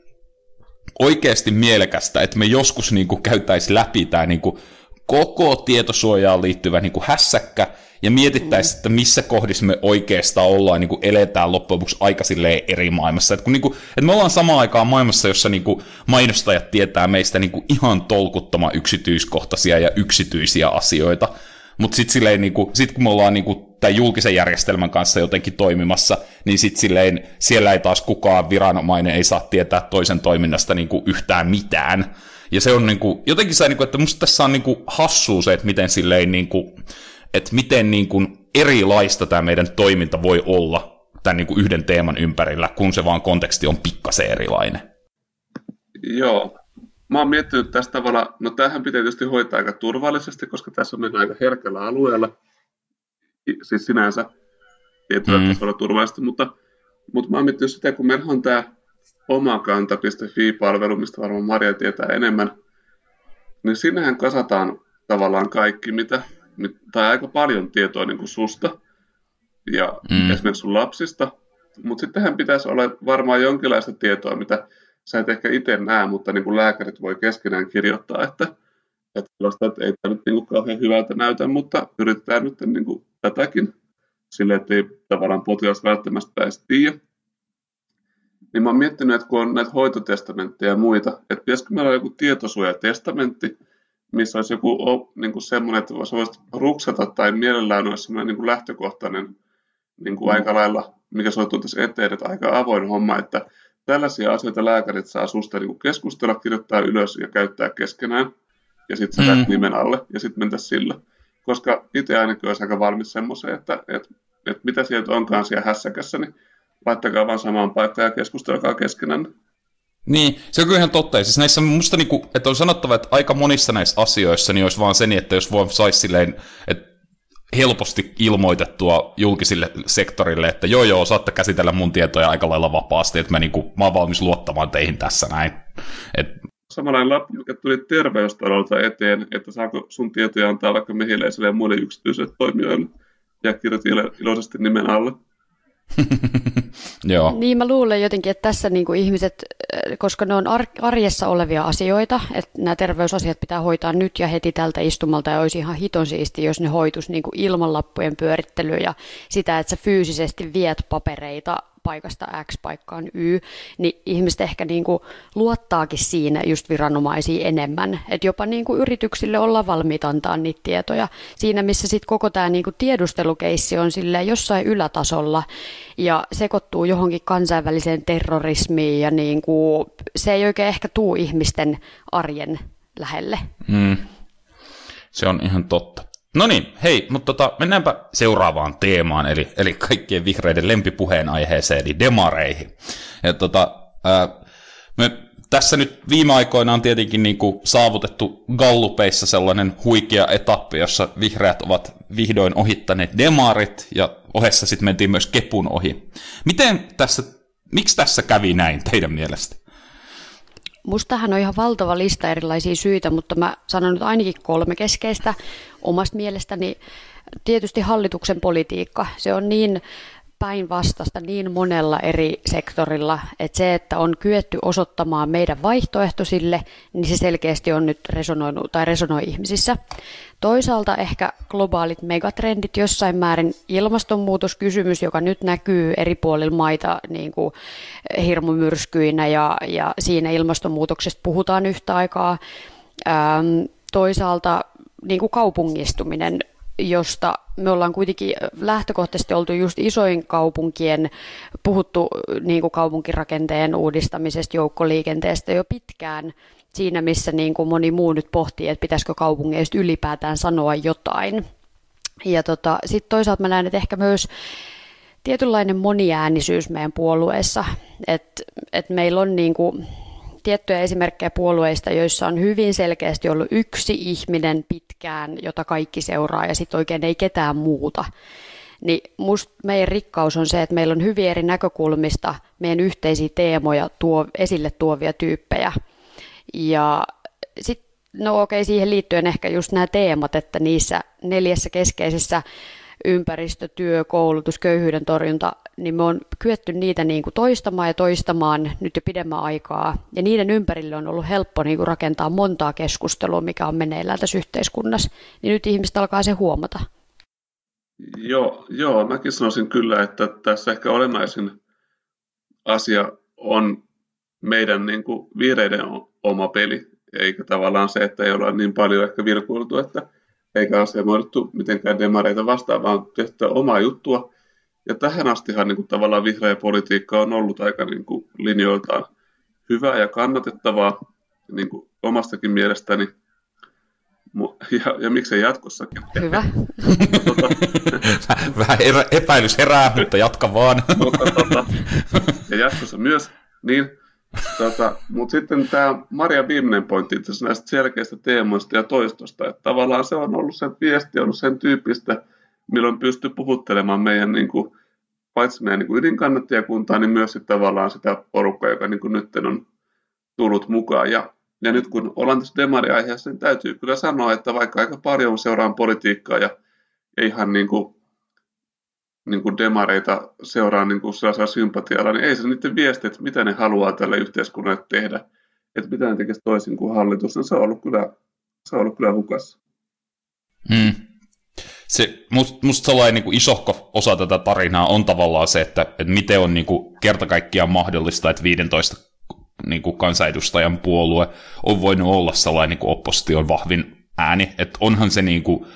oikeasti mielekästä, että me joskus niin kuin, käytäisiin läpi tämä niin kuin, koko tietosuojaan liittyvä niin kuin hässäkkä, ja mietittäisiin, että missä kohdissa me oikeastaan ollaan, niin kuin eletään loppujen lopuksi aika eri maailmassa. Että, kun, niin kuin, että me ollaan samaan aikaan maailmassa, jossa niin kuin mainostajat tietää meistä niin kuin ihan tolkuttoman yksityiskohtaisia ja yksityisiä asioita, mutta sitten niin kuin, sit kun me ollaan niin kuin, tämän julkisen järjestelmän kanssa jotenkin toimimassa, niin sitten silleen, siellä ei taas kukaan viranomainen ei saa tietää toisen toiminnasta niin kuin, yhtään mitään. Ja se on niin kuin, jotenkin se, niin kuin, että musta tässä on niin kuin, hassua se, että miten silleen, niin kuin, että miten niin kuin, erilaista tämä meidän toiminta voi olla tämän niin kuin, yhden teeman ympärillä, kun se vaan konteksti on pikkasen erilainen.
Joo. Mä oon miettinyt tästä tavalla, no tämähän pitää tietysti hoitaa aika turvallisesti, koska tässä on aika herkällä alueella, siis sinänsä tietyllä mm. tasolla turvallisesti, mutta, mutta mä oon miettinyt sitä, kun meillä on tämä omakanta.fi-palvelu, mistä varmaan Maria tietää enemmän, niin sinnehän kasataan tavallaan kaikki, mitä, tai aika paljon tietoa niin kuin susta ja mm. esimerkiksi sun lapsista, mutta sittenhän pitäisi olla varmaan jonkinlaista tietoa, mitä sä et ehkä itse näe, mutta niin kuin lääkärit voi keskenään kirjoittaa, että, että, että ei tämä nyt niin kuin kauhean hyvältä näytä, mutta yritetään nyt niin kuin tätäkin sille, että ei tavallaan potilas välttämättä edes tiedä. Niin mä oon miettinyt, että kun on näitä hoitotestamentteja ja muita, että pitäisikö meillä olla joku tietosuojatestamentti, missä olisi joku niin kuin semmoinen, että voisi ruksata tai mielellään olisi semmoinen niin kuin lähtökohtainen niin kuin aika lailla, mikä soituu tässä eteen, että aika avoin homma, että tällaisia asioita lääkärit saa susta niin kuin keskustella, kirjoittaa ylös ja käyttää keskenään, ja sitten sä mm. nimen alle, ja sitten mentä sillä. Koska itse ainakin olisi aika valmis semmoiseen, että, että, että mitä sieltä onkaan siellä hässäkässä, niin laittakaa vaan samaan paikkaan ja keskustelkaa keskenään.
Niin, se on kyllä ihan totta. siis näissä musta niinku, että on sanottava, että aika monissa näissä asioissa niin olisi vaan se, että jos voi saisi silleen, että helposti ilmoitettua julkisille sektorille, että joo joo, saatte käsitellä mun tietoja aika lailla vapaasti, että mä, niinku, mä oon valmis luottamaan teihin tässä näin. Et...
Lappu, mikä tuli terveystalolta eteen, että saako sun tietoja antaa vaikka mehiläisille ja muille yksityisille toimijoille, ja kirjoitin iloisesti nimen alle. *laughs*
Joo.
Niin mä luulen jotenkin, että tässä niin kuin ihmiset, äh, koska ne on arjessa olevia asioita, että nämä terveysasiat pitää hoitaa nyt ja heti tältä istumalta ja olisi ihan hiton siisti, jos ne hoitus niin ilman lappujen pyörittelyä ja sitä, että sä fyysisesti viet papereita paikasta X paikkaan Y, niin ihmiset ehkä niin kuin luottaakin siinä just viranomaisiin enemmän. Että jopa niin kuin yrityksille olla valmiita antaa niitä tietoja. Siinä, missä sitten koko tämä niin tiedustelukeissi on sille jossain ylätasolla ja sekoittuu johonkin kansainväliseen terrorismiin ja niin kuin, se ei oikein ehkä tuu ihmisten arjen lähelle.
Mm. Se on ihan totta. No niin, hei, mutta tota, mennäänpä seuraavaan teemaan, eli, eli kaikkien vihreiden lempipuheen aiheeseen, eli demareihin. Ja tota, ää, me tässä nyt viime aikoina on tietenkin niin kuin saavutettu Gallupeissa sellainen huikea etappi, jossa vihreät ovat vihdoin ohittaneet demarit, ja ohessa sitten mentiin myös kepun ohi. Miten tässä, miksi tässä kävi näin teidän mielestä?
Mustahan on ihan valtava lista erilaisia syitä, mutta mä sanon nyt ainakin kolme keskeistä omasta mielestäni. Tietysti hallituksen politiikka, se on niin päinvastasta niin monella eri sektorilla, että se, että on kyetty osoittamaan meidän vaihtoehto sille, niin se selkeästi on nyt resonoinut tai resonoi ihmisissä. Toisaalta ehkä globaalit megatrendit jossain määrin ilmastonmuutoskysymys, joka nyt näkyy eri puolilla maita niin kuin hirmumyrskyinä ja, ja siinä ilmastonmuutoksesta puhutaan yhtä aikaa. Ähm, toisaalta niin kuin kaupungistuminen josta me ollaan kuitenkin lähtökohtaisesti oltu just isoin kaupunkien, puhuttu niin kuin kaupunkirakenteen uudistamisesta, joukkoliikenteestä jo pitkään siinä, missä niin kuin moni muu nyt pohtii, että pitäisikö kaupungeista ylipäätään sanoa jotain. Ja tota, sitten toisaalta mä näen, että ehkä myös tietynlainen moniäänisyys meidän puolueessa, että et meillä on niin kuin, tiettyjä esimerkkejä puolueista, joissa on hyvin selkeästi ollut yksi ihminen pitkään, jota kaikki seuraa ja sitten oikein ei ketään muuta. Niin musta meidän rikkaus on se, että meillä on hyvin eri näkökulmista meidän yhteisiä teemoja tuo, esille tuovia tyyppejä. Ja sitten, no okei, siihen liittyen ehkä just nämä teemat, että niissä neljässä keskeisessä ympäristö, työ, koulutus, köyhyyden torjunta, niin me on kyetty niitä niin kuin toistamaan ja toistamaan nyt jo pidemmän aikaa. Ja niiden ympärille on ollut helppo niin kuin rakentaa montaa keskustelua, mikä on meneillään tässä yhteiskunnassa. Niin nyt ihmiset alkaa se huomata.
Joo, joo, mäkin sanoisin kyllä, että tässä ehkä olennaisin asia on meidän niin kuin viireiden oma peli, eikä tavallaan se, että ei olla niin paljon ehkä virkuiltu, että eikä asemoiduttu mitenkään demareita vastaan, vaan tehty omaa juttua. Ja tähän astihan niin kuin, tavallaan vihreä politiikka on ollut aika niin kuin, linjoiltaan hyvää ja kannatettavaa niin kuin, omastakin mielestäni. Ja, ja miksei jatkossakin.
Hyvä.
tota, *laughs* Vähän epäilys herää, mutta jatka vaan. mutta, tota,
ja jatkossa myös. Niin, Tota, Mutta sitten tämä Maria viimeinen pointti itse näistä selkeistä teemoista ja toistosta, että tavallaan se on ollut sen viesti, on sen tyyppistä, milloin pystyy puhuttelemaan meidän niin kuin, paitsi meidän niin ydinkannattajakuntaa, niin myös sitten tavallaan sitä porukkaa, joka niin kuin nyt on tullut mukaan. Ja, ja nyt kun ollaan tässä demariaiheessa, niin täytyy kyllä sanoa, että vaikka aika paljon seuraan politiikkaa ja ihan niin kuin niin kuin demareita seuraa niin kuin sellaisella sympatialla, niin ei se niiden viesti, että mitä ne haluaa tälle yhteiskunnalle tehdä, että mitä ne tekisi toisin kuin hallitus, niin se on ollut kyllä, se on ollut kyllä hukassa.
Hmm. Se, must, musta sellainen niin kuin isohko osa tätä tarinaa on tavallaan se, että, että miten on niin kuin kerta kaikkiaan mahdollista, että 15 niin kuin kansanedustajan puolue on voinut olla sellainen niin kuin opposition vahvin ääni, että onhan se niin kuin,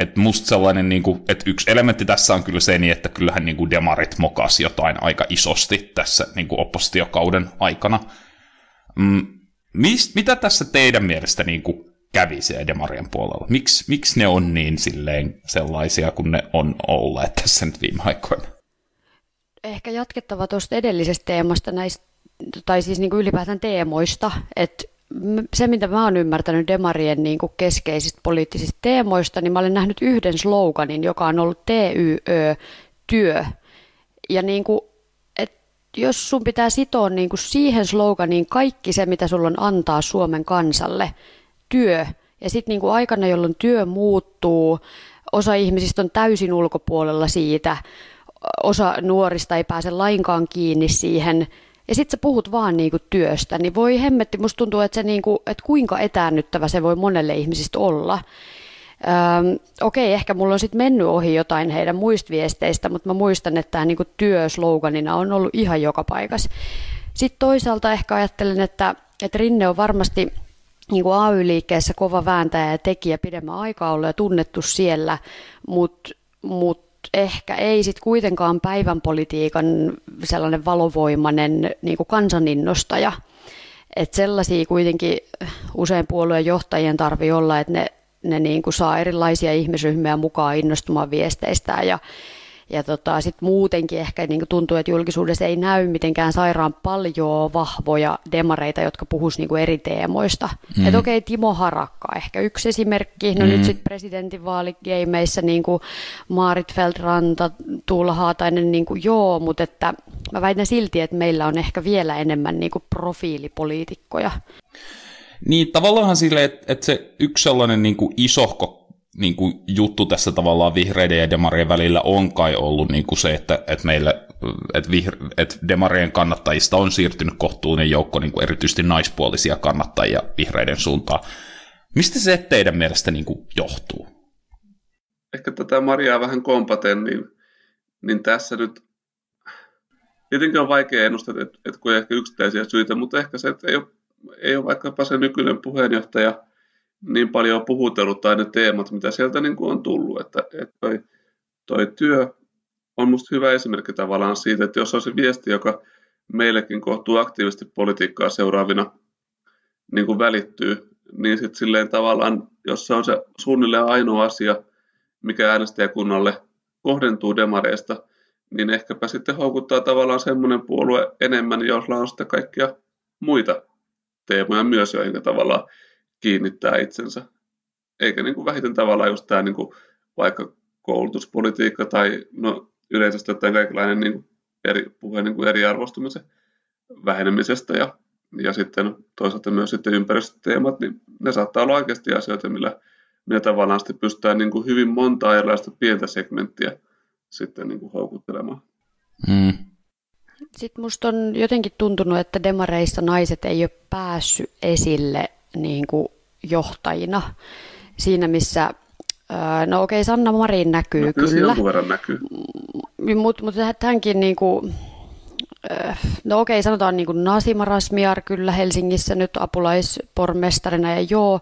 että musta sellainen, niin kuin, että yksi elementti tässä on kyllä se, niin että kyllähän niin kuin demarit mokas jotain aika isosti tässä niin kuin oppositiokauden aikana. Mm, mist, mitä tässä teidän mielestä niin kuin kävi siellä demarien puolella? Miks, miksi ne on niin silleen sellaisia kuin ne on olleet tässä nyt viime aikoina?
ehkä jatkettava tuosta edellisestä teemasta näistä, tai siis niin kuin ylipäätään teemoista, että se, mitä mä oon ymmärtänyt Demarien niin kuin keskeisistä poliittisista teemoista, niin mä olen nähnyt yhden sloganin, joka on ollut TYÖ, työ. Ja niin kuin, et jos sun pitää sitoa niin kuin siihen sloganiin kaikki se, mitä sulla on antaa Suomen kansalle, työ, ja sitten niin kuin aikana, jolloin työ muuttuu, osa ihmisistä on täysin ulkopuolella siitä, osa nuorista ei pääse lainkaan kiinni siihen, ja sitten sä puhut vaan niinku työstä, niin voi hemmetti, musta tuntuu, että, se niinku, että kuinka etäännyttävä se voi monelle ihmisistä olla. Öm, okei, ehkä mulla on sitten mennyt ohi jotain heidän muistviesteistä, mutta mä muistan, että tämä niinku työsloganina on ollut ihan joka paikassa. Sitten toisaalta ehkä ajattelen, että, että Rinne on varmasti niin kuin AY-liikkeessä kova vääntäjä ja tekijä pidemmän aikaa ollut ja tunnettu siellä, mutta mut ehkä ei sitten kuitenkaan päivän politiikan sellainen valovoimainen niin kuin kansaninnostaja. Että sellaisia kuitenkin usein puolueen johtajien tarvii olla, että ne, ne niin kuin saa erilaisia ihmisryhmiä mukaan innostumaan viesteistään ja ja tota, sitten muutenkin ehkä niin tuntuu, että julkisuudessa ei näy mitenkään sairaan paljon vahvoja demareita, jotka puhuisivat niin eri teemoista. Mm. Että okei, okay, Timo Harakka ehkä yksi esimerkki. No mm. nyt sitten presidentinvaaligeimeissa niin kuin Maarit Feldranta, Tuula Haatainen, niin kuin joo, mutta että mä väitän silti, että meillä on ehkä vielä enemmän niin kuin profiilipoliitikkoja.
Niin, tavallaan sille, että, että se yksi sellainen niin kuin isohko niin kuin juttu tässä tavallaan vihreiden ja demarien välillä on kai ollut niin kuin se, että, että meillä että, vihre, että demarien kannattajista on siirtynyt kohtuullinen joukko niin kuin erityisesti naispuolisia kannattajia vihreiden suuntaan. Mistä se teidän mielestä niin kuin johtuu?
Ehkä tätä Mariaa vähän kompaten, niin, niin tässä nyt tietenkin on vaikea ennustaa, että, että kun ehkä yksittäisiä syitä, mutta ehkä se, että ei ole, ei ole vaikkapa se nykyinen puheenjohtaja – niin paljon puhutellut tai ne teemat, mitä sieltä niin kuin on tullut. Että, että toi, toi työ on minusta hyvä esimerkki tavallaan siitä, että jos se viesti, joka meillekin kohtuu aktiivisesti politiikkaa seuraavina niin kuin välittyy, niin sitten silleen tavallaan, jos se on se suunnilleen ainoa asia, mikä äänestäjäkunnalle kohdentuu demareista, niin ehkäpä sitten houkuttaa tavallaan semmoinen puolue enemmän, jolla on sitten kaikkia muita teemoja myös, joihin tavallaan kiinnittää itsensä. Eikä niin kuin vähiten tavallaan just tämä niin kuin vaikka koulutuspolitiikka tai no, yleisesti ottaen kaikenlainen niin kuin eri, puhe niin kuin eriarvostumisen vähenemisestä ja, ja sitten toisaalta myös sitten ympäristöteemat, niin ne saattaa olla oikeasti asioita, millä, millä tavallaan sitten pystytään niin kuin hyvin monta erilaista pientä segmenttiä sitten niin kuin houkuttelemaan. Mm.
Sitten musta on jotenkin tuntunut, että demareissa naiset ei ole päässyt esille niin kuin johtajina siinä, missä No okei, okay, Sanna Marin näkyy no, kyllä.
kyllä. näkyy.
Mutta mut hänkin niin kuin, no okei, okay, sanotaan niin kuin Nasima Rasmiar kyllä Helsingissä nyt apulaispormestarina ja joo,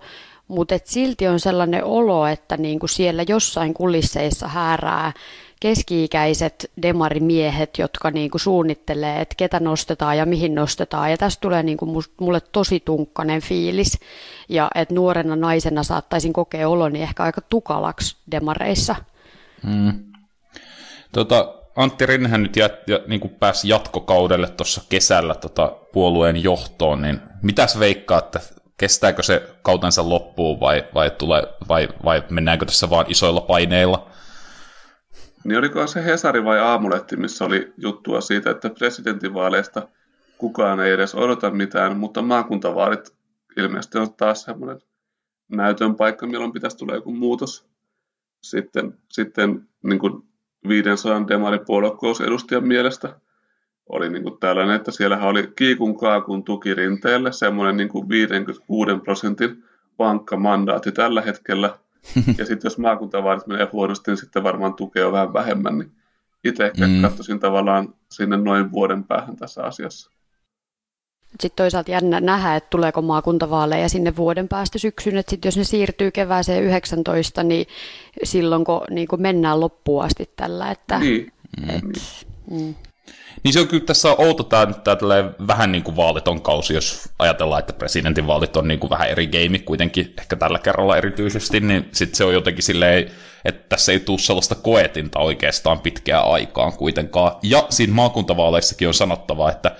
mutta silti on sellainen olo, että niin kuin siellä jossain kulisseissa häärää keski-ikäiset demarimiehet, jotka niin kuin suunnittelee, että ketä nostetaan ja mihin nostetaan. Ja tästä tulee niin kuin mulle tosi tunkkanen fiilis. Ja että nuorena naisena saattaisin kokea oloni ehkä aika tukalaksi demareissa. Hmm.
Tota, Antti Rinnehän nyt jät, ja, niin kuin pääsi jatkokaudelle tuossa kesällä tota, puolueen johtoon, niin mitäs veikkaa, että kestääkö se kautensa loppuun vai, vai, tulee, vai, vai mennäänkö tässä vaan isoilla paineilla?
Niin oliko se Hesari vai Aamulehti, missä oli juttua siitä, että presidentinvaaleista kukaan ei edes odota mitään, mutta maakuntavaalit ilmeisesti on taas semmoinen näytön paikka, milloin pitäisi tulla joku muutos. Sitten, sitten niin kuin 500 demaripuoluekousedustajan mielestä oli niin kuin tällainen, että siellä oli kiikun kaakun tuki rinteelle, semmoinen niin kuin 56 prosentin vankka mandaatti tällä hetkellä – *laughs* ja sitten jos maakuntavaalit menee huonosti, niin sitten varmaan tukea vähän vähemmän. Niin itse ehkä mm. katsoisin tavallaan sinne noin vuoden päähän tässä asiassa.
Sitten toisaalta jännä nähdä, että tuleeko maakuntavaaleja sinne vuoden päästä syksyn, että sitten jos ne siirtyy kevääseen 19, niin silloin kun niin kun mennään loppuun asti tällä. Että,
niin.
Et,
mm.
Niin se on kyllä tässä outo tämä, tämä vähän niin kuin vaaliton kausi, jos ajatellaan, että presidentinvaalit on niin kuin vähän eri game kuitenkin, ehkä tällä kerralla erityisesti, niin sitten se on jotenkin silleen, että tässä ei tule sellaista koetinta oikeastaan pitkään aikaan kuitenkaan. Ja siinä maakuntavaaleissakin on sanottava, että,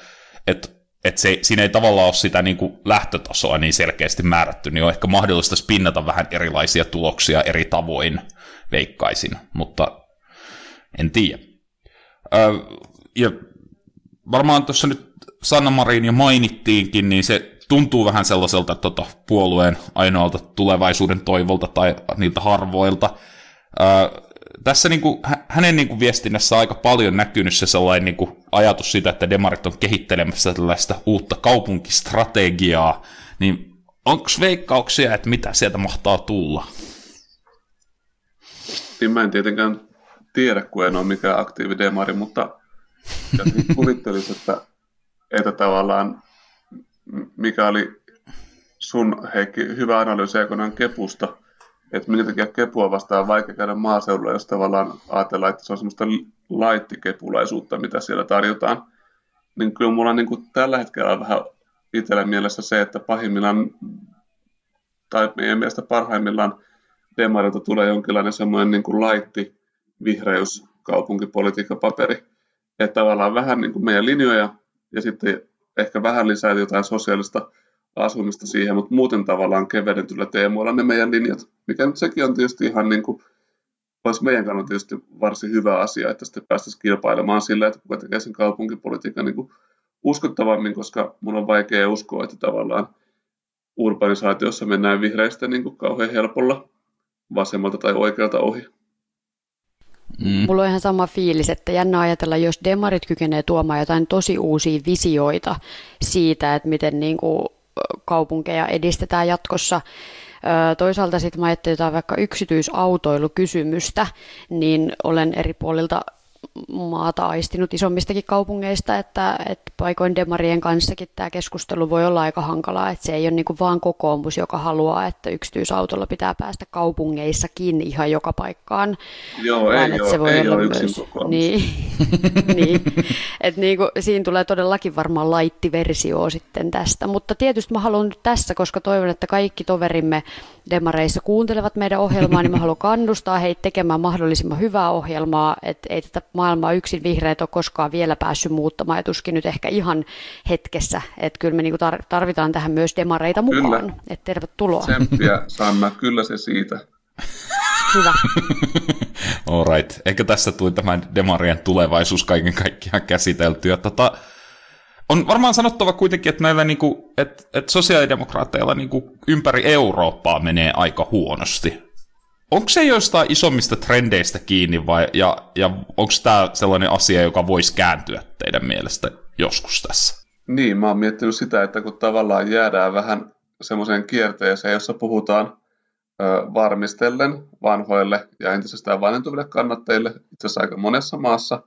että että se, siinä ei tavallaan ole sitä niin kuin lähtötasoa niin selkeästi määrätty, niin on ehkä mahdollista spinnata vähän erilaisia tuloksia eri tavoin, veikkaisin, mutta en tiedä. Öö, ja varmaan tuossa nyt Sanna Marin jo mainittiinkin, niin se tuntuu vähän sellaiselta tota, puolueen ainoalta tulevaisuuden toivolta tai niiltä harvoilta. Öö, tässä niin kuin, hänen niin kuin viestinnässä on aika paljon näkynyt se sellainen niin kuin ajatus siitä, että demarit on kehittelemässä tällaista uutta kaupunkistrategiaa, niin onko veikkauksia, että mitä sieltä mahtaa tulla?
Niin mä en tietenkään tiedä, kun en ole mikään aktiivi demari, mutta jos kuvittelisi, että, että tavallaan mikä oli sun Heikki hyvä analyysi aikoinaan Kepusta, että minkä takia Kepua vastaan on vaikea käydä maaseudulla, jos tavallaan ajatellaan, että se on semmoista laittikepulaisuutta, mitä siellä tarjotaan. Niin kyllä mulla niin kuin tällä hetkellä on vähän itsellä mielessä se, että pahimmillaan, tai meidän mielestä parhaimmillaan demarilta tulee jonkinlainen semmoinen niin kuin laitti vihreys kaupunkipolitiikkapaperi. Että tavallaan vähän niin kuin meidän linjoja ja sitten ehkä vähän lisää jotain sosiaalista asumista siihen, mutta muuten tavallaan kevennetyllä teemoilla ne meidän linjat, mikä nyt sekin on tietysti ihan niin kuin, olisi meidän kannalta tietysti varsin hyvä asia, että sitten päästäisiin kilpailemaan sillä, että kuka tekee sen kaupunkipolitiikan niin kuin uskottavammin, koska mun on vaikea uskoa, että tavallaan urbanisaatiossa mennään vihreistä niin kuin kauhean helpolla vasemmalta tai oikealta ohi.
Mm. Mulla on ihan sama fiilis, että jännä ajatella, jos demarit kykenee tuomaan jotain tosi uusia visioita siitä, että miten niin kuin kaupunkeja edistetään jatkossa. Toisaalta sitten mä ajattelin jotain vaikka yksityisautoilukysymystä, niin olen eri puolilta maata aistinut isommistakin kaupungeista, että, että paikoin demarien kanssakin tämä keskustelu voi olla aika hankalaa, että se ei ole niin kuin vaan kokoomus, joka haluaa, että yksityisautolla pitää päästä kaupungeissakin ihan joka paikkaan.
Joo, vaan, ei, että se voi ei olla ole myös,
niin, *laughs* niin, että niin kuin, siinä tulee todellakin varmaan laittiversio sitten tästä, mutta tietysti mä haluan nyt tässä, koska toivon, että kaikki toverimme demareissa kuuntelevat meidän ohjelmaa, niin mä haluan kannustaa heitä tekemään mahdollisimman hyvää ohjelmaa, että ei tätä maailmaa yksin vihreät ole koskaan vielä päässyt muuttamaan ja tuskin nyt ehkä ihan hetkessä, että kyllä me niinku tarvitaan tähän myös demareita mukaan, kyllä. että tervetuloa.
Tsemppiä *laughs* Sanna, kyllä se siitä.
Hyvä.
Alright, ehkä tässä tuli tämä demarien tulevaisuus kaiken kaikkiaan käsiteltyä. Tota, on varmaan sanottava kuitenkin, että näillä niinku, et, et sosiaalidemokraatteilla niinku ympäri Eurooppaa menee aika huonosti. Onko se joistain isommista trendeistä kiinni vai, ja, ja onko tämä sellainen asia, joka voisi kääntyä teidän mielestä joskus tässä?
Niin, mä oon miettinyt sitä, että kun tavallaan jäädään vähän semmoiseen kierteeseen, jossa puhutaan ö, varmistellen vanhoille ja entisestään vanhentuville kannattajille, itse asiassa aika monessa maassa,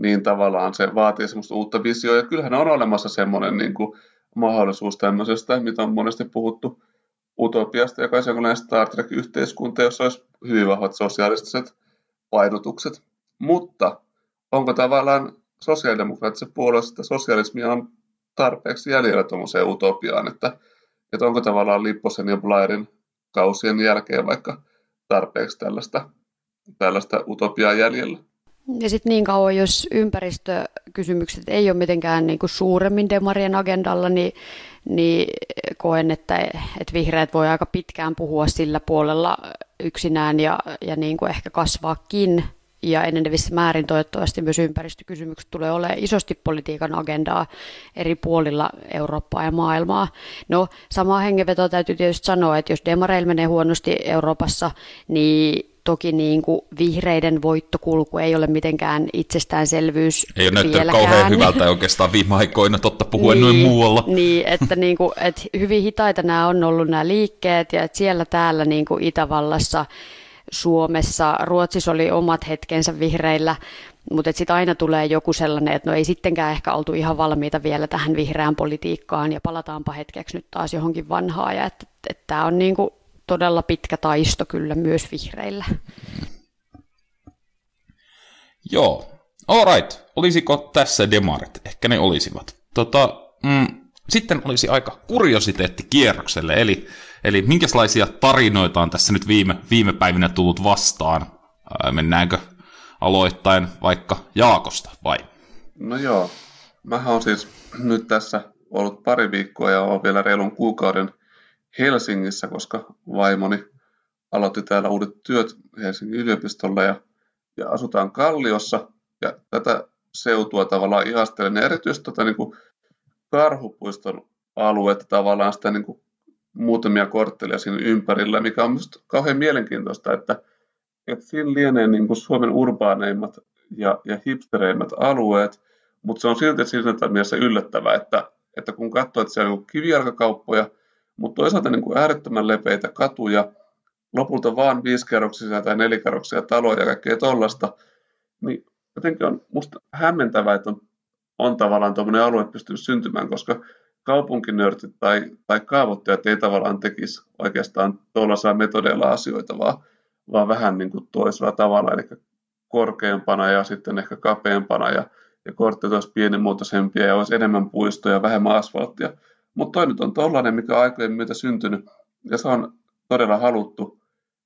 niin tavallaan se vaatii semmoista uutta visioa. Ja kyllähän on olemassa semmoinen niin kuin, mahdollisuus tämmöisestä, mitä on monesti puhuttu utopiasta, joka olisi jonkinlainen Star Trek-yhteiskunta, jossa olisi hyvin vahvat sosiaaliset painotukset. Mutta onko tavallaan sosiaalidemokraattisen puolueessa sosialismia on tarpeeksi jäljellä tuommoiseen utopiaan, että, että onko tavallaan Lipposen ja Blairin kausien jälkeen vaikka tarpeeksi tällaista, tällaista utopiaa jäljellä.
Ja sitten niin kauan, jos ympäristökysymykset ei ole mitenkään niin kuin suuremmin demarien agendalla, niin, niin koen, että, että vihreät voi aika pitkään puhua sillä puolella yksinään ja, ja niin kuin ehkä kasvaakin. Ja enenevissä määrin toivottavasti myös ympäristökysymykset tulee olemaan isosti politiikan agendaa eri puolilla Eurooppaa ja maailmaa. No, samaa hengenvetoa täytyy tietysti sanoa, että jos demareilla menee huonosti Euroopassa, niin Toki niin kuin vihreiden voittokulku ei ole mitenkään itsestäänselvyys
Ei ole näyttänyt kauhean hyvältä oikeastaan viime aikoina, totta puhuen niin, noin muualla.
Niin, että, *laughs* niin kuin, että hyvin hitaita nämä on ollut nämä liikkeet ja että siellä täällä niin kuin Itävallassa, Suomessa, Ruotsissa oli omat hetkensä vihreillä, mutta sitten aina tulee joku sellainen, että no ei sittenkään ehkä oltu ihan valmiita vielä tähän vihreään politiikkaan ja palataanpa hetkeksi nyt taas johonkin vanhaan ja että, että tämä on niin kuin todella pitkä taisto kyllä myös vihreillä.
Joo. Alright, olisiko tässä demarit? Ehkä ne olisivat. Tota, mm, sitten olisi aika kuriositeettikierrokselle, eli, eli minkälaisia tarinoita on tässä nyt viime, viime päivinä tullut vastaan? Ää, mennäänkö aloittain vaikka Jaakosta vai?
No joo, mä oon siis nyt tässä ollut pari viikkoa ja olen vielä reilun kuukauden Helsingissä, koska vaimoni aloitti täällä uudet työt Helsingin yliopistolla ja, ja asutaan Kalliossa. Ja tätä seutua tavallaan ihastelen, ja erityisesti tota, niin kuin Karhupuiston aluetta tavallaan sitä niin kuin muutamia korttelia siinä ympärillä, mikä on minusta kauhean mielenkiintoista, että, että siinä lienee niin kuin Suomen urbaaneimmat ja, ja hipstereimmät alueet, mutta se on silti siinä mielessä yllättävää, että, että kun katsoo, että siellä on kivijalkakauppoja, mutta toisaalta niin kuin äärettömän lepeitä katuja, lopulta vaan viisikerroksisia tai nelikerroksia taloja ja kaikkea tollasta, niin jotenkin on musta hämmentävää, että on, on tavallaan tuommoinen alue pystynyt syntymään, koska kaupunkinörtit tai, tai kaavoittajat ei tavallaan tekisi oikeastaan tuollaisilla metodeilla asioita, vaan, vaan vähän niin kuin toisella tavalla, eli korkeampana ja sitten ehkä kapeampana ja, ja kortteet olisi pienimuotoisempia ja olisi enemmän puistoja ja vähemmän asfalttia. Mutta toi nyt on tollainen, mikä on aikojen myötä syntynyt ja se on todella haluttu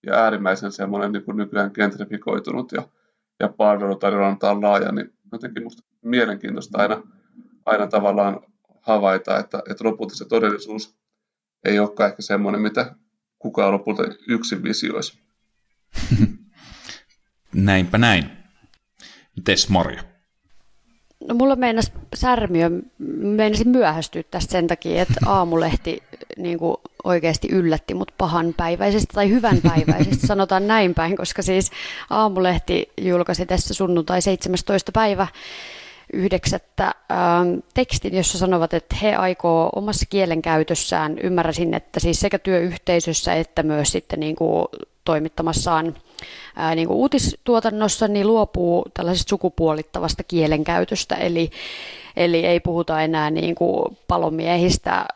ja äärimmäisen semmoinen niin nykyään gentrifikoitunut ja, ja palvelutarjonta on laaja, niin jotenkin musta mielenkiintoista aina, aina tavallaan havaita, että, että lopulta se todellisuus ei olekaan ehkä semmoinen, mitä kukaan lopulta yksin visioisi. *laughs*
Näinpä näin. Mites Marja?
No mulla meinas särmiö, meinasin myöhästyä tästä sen takia, että aamulehti *laughs* niin kuin oikeasti yllätti mut pahan päiväisesti tai hyvän päiväisesti, sanotaan näin päin, koska siis aamulehti julkaisi tässä sunnuntai 17. päivä yhdeksättä ähm, tekstin, jossa sanovat, että he aikoo omassa kielenkäytössään, ymmärräsin, että siis sekä työyhteisössä että myös sitten niin kuin toimittamassaan ää, niin kuin uutistuotannossa, niin luopuu tällaisesta sukupuolittavasta kielenkäytöstä, eli, eli ei puhuta enää niin kuin palomiehistä,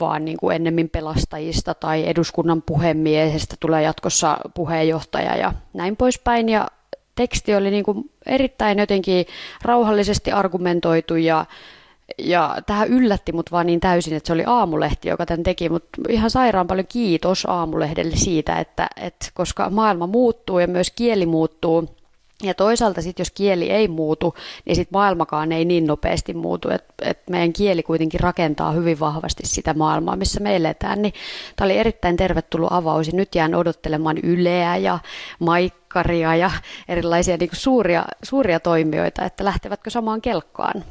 vaan niin kuin ennemmin pelastajista tai eduskunnan puhemiehestä tulee jatkossa puheenjohtaja ja näin poispäin. Ja teksti oli niin kuin erittäin jotenkin rauhallisesti argumentoitu ja, ja tähän yllätti mut vaan niin täysin, että se oli Aamulehti, joka tämän teki, mutta ihan sairaan paljon kiitos Aamulehdelle siitä, että, että koska maailma muuttuu ja myös kieli muuttuu, ja toisaalta sitten, jos kieli ei muutu, niin sitten maailmakaan ei niin nopeasti muutu. Et, et meidän kieli kuitenkin rakentaa hyvin vahvasti sitä maailmaa, missä me eletään. Niin tämä oli erittäin tervetullut avaus. Ja nyt jään odottelemaan Yleä ja Maikkaria ja erilaisia niin suuria, suuria toimijoita, että lähtevätkö samaan kelkkaan.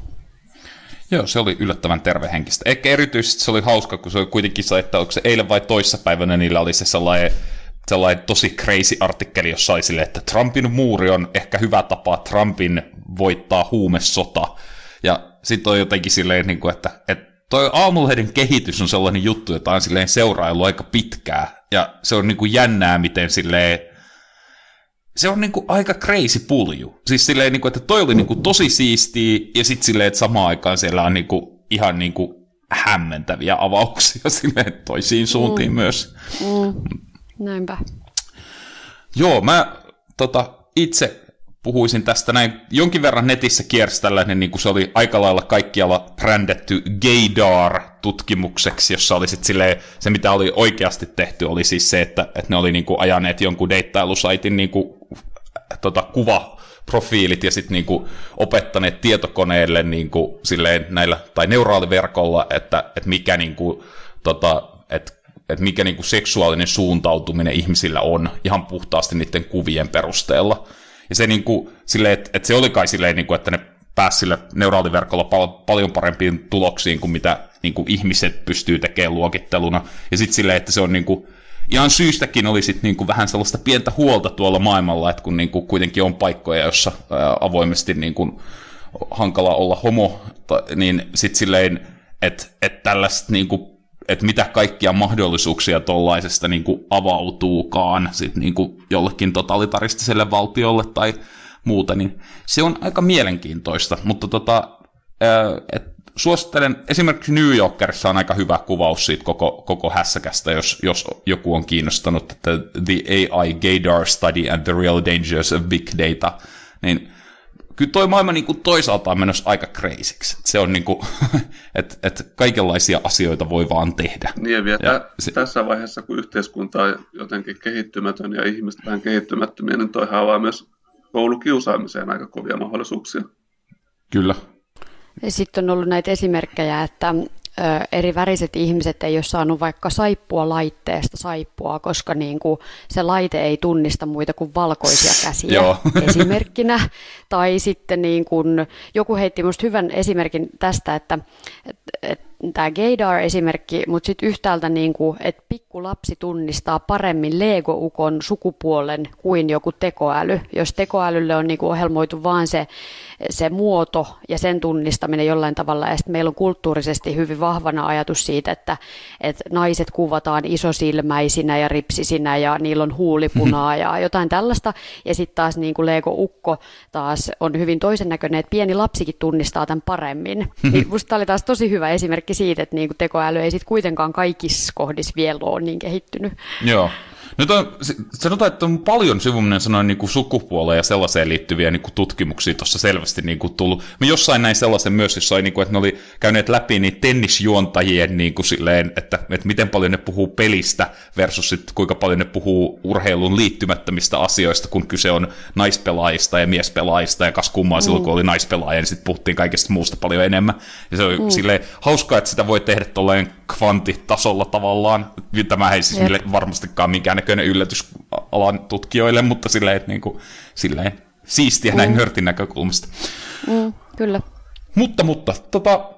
Joo, se oli yllättävän tervehenkistä. Ehkä erityisesti se oli hauska, kun se oli kuitenkin se, että onko se eilen vai toissapäivänä niillä oli se sellainen sellainen tosi crazy artikkeli, jossa oli sille, että Trumpin muuri on ehkä hyvä tapa Trumpin voittaa huumesota. Ja sitten on jotenkin silleen, niin kuin, että, että toi aamulehden kehitys on sellainen juttu, jota on silleen seuraillut aika pitkää. Ja se on niin kuin jännää, miten silleen, se on niin kuin aika crazy pulju. Siis silleen, niin kuin, että toi oli niin kuin tosi siistiä, ja sitten silleen, että samaan aikaan siellä on niin kuin, ihan niin kuin hämmentäviä avauksia *laughs* silleen toisiin suuntiin mm. myös. Mm.
Näinpä.
Joo, mä tota, itse puhuisin tästä näin. Jonkin verran netissä kiersi tällainen, niin kuin se oli aika lailla kaikkialla brändetty gaydar-tutkimukseksi, jossa oli sit silleen, se mitä oli oikeasti tehty oli siis se, että, että ne oli niin kuin ajaneet jonkun deittailusaitin niin kuin, tota, kuva profiilit ja sitten niinku opettaneet tietokoneelle niinku silleen näillä, tai neuraaliverkolla, että, että mikä niinku, tota, että että mikä niin kuin seksuaalinen suuntautuminen ihmisillä on ihan puhtaasti niiden kuvien perusteella. Ja se, niin kuin, silleen, että, että se oli kai silleen, niin kuin, että ne pääsi sille neuraaliverkolla pal- paljon parempiin tuloksiin kuin mitä niin kuin ihmiset pystyy tekemään luokitteluna. Ja sitten silleen, että se on niin kuin, ihan syystäkin oli sit niin kuin vähän sellaista pientä huolta tuolla maailmalla, että kun niin kuin kuitenkin on paikkoja, jossa ää, avoimesti kuin hankala olla homo, niin sitten silleen, että, että tällaista niin kuin että mitä kaikkia mahdollisuuksia tuollaisesta niin avautuukaan sit niin kuin jollekin totalitaristiselle valtiolle tai muuta, niin se on aika mielenkiintoista, mutta tota, et suosittelen, esimerkiksi New Yorkerissa on aika hyvä kuvaus siitä koko, koko hässäkästä, jos, jos joku on kiinnostunut, että The AI Gaydar Study and the Real Dangers of Big Data, niin kyllä toi maailma niin kuin toisaalta on menossa aika crazyksi. Se on *laughs* niin kuin, että et kaikenlaisia asioita voi vaan tehdä.
Niin ja, ja se... tässä vaiheessa, kun yhteiskunta on jotenkin kehittymätön ja ihmiset vähän kehittymättömiä, niin toihan avaa myös koulukiusaamiseen aika kovia mahdollisuuksia.
Kyllä.
Sitten on ollut näitä esimerkkejä, että eri väriset ihmiset ei ole saanut vaikka saippua laitteesta saippua, koska niin kuin se laite ei tunnista muita kuin valkoisia käsiä *laughs* esimerkkinä. Tai sitten niin kuin, joku heitti minusta hyvän esimerkin tästä, että, että, että tämä Gaydar-esimerkki, mutta sitten yhtäältä, niin kuin, että pikkulapsi tunnistaa paremmin Lego-ukon sukupuolen kuin joku tekoäly. Jos tekoälylle on niin kuin ohjelmoitu vain se, se muoto ja sen tunnistaminen jollain tavalla, ja meillä on kulttuurisesti hyvin vahvana ajatus siitä, että, että naiset kuvataan isosilmäisinä ja ripsisinä ja niillä on huulipunaa ja jotain tällaista, ja sitten taas niin kuin Lego-ukko taas on hyvin toisen näköinen, että pieni lapsikin tunnistaa tämän paremmin. Niin musta tämä oli taas tosi hyvä esimerkki siitä, että niinku tekoäly ei sitten kuitenkaan kaikissa kohdissa vielä ole niin kehittynyt.
Joo. Nyt on, sanotaan, että on paljon sivuminen sanoen niin kuin sukupuoleen ja sellaiseen liittyviä niin kuin tutkimuksia tuossa selvästi niin kuin tullut. Mä jossain näin sellaisen myös, jossa oli, niin kuin, että ne oli käyneet läpi niin tennisjuontajien niin kuin silleen, että, että miten paljon ne puhuu pelistä versus sit, kuinka paljon ne puhuu urheilun liittymättömistä asioista, kun kyse on naispelaajista ja miespelaajista ja kas kummaa mm. silloin, kun oli naispelaaja, niin sitten puhuttiin kaikesta muusta paljon enemmän. Ja se on mm. silleen hauskaa, että sitä voi tehdä tolleen kvantitasolla tavallaan. Tämä ei siis varmastikaan mikään näköinen yllätys alan tutkijoille, mutta silleen, että niin kuin, silleen siistiä mm. näin nörtin näkökulmasta.
Mm, kyllä.
Mutta, mutta, tota,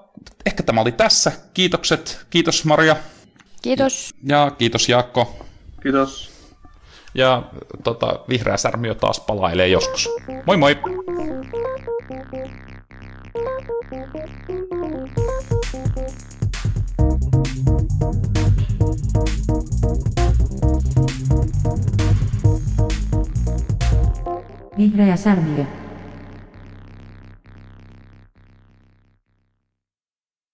ehkä tämä oli tässä. Kiitokset. Kiitos Maria.
Kiitos.
Ja kiitos Jaakko.
Kiitos.
Ja tota, vihreä särmiö taas palailee joskus. Moi moi!
Vihreä särmiö.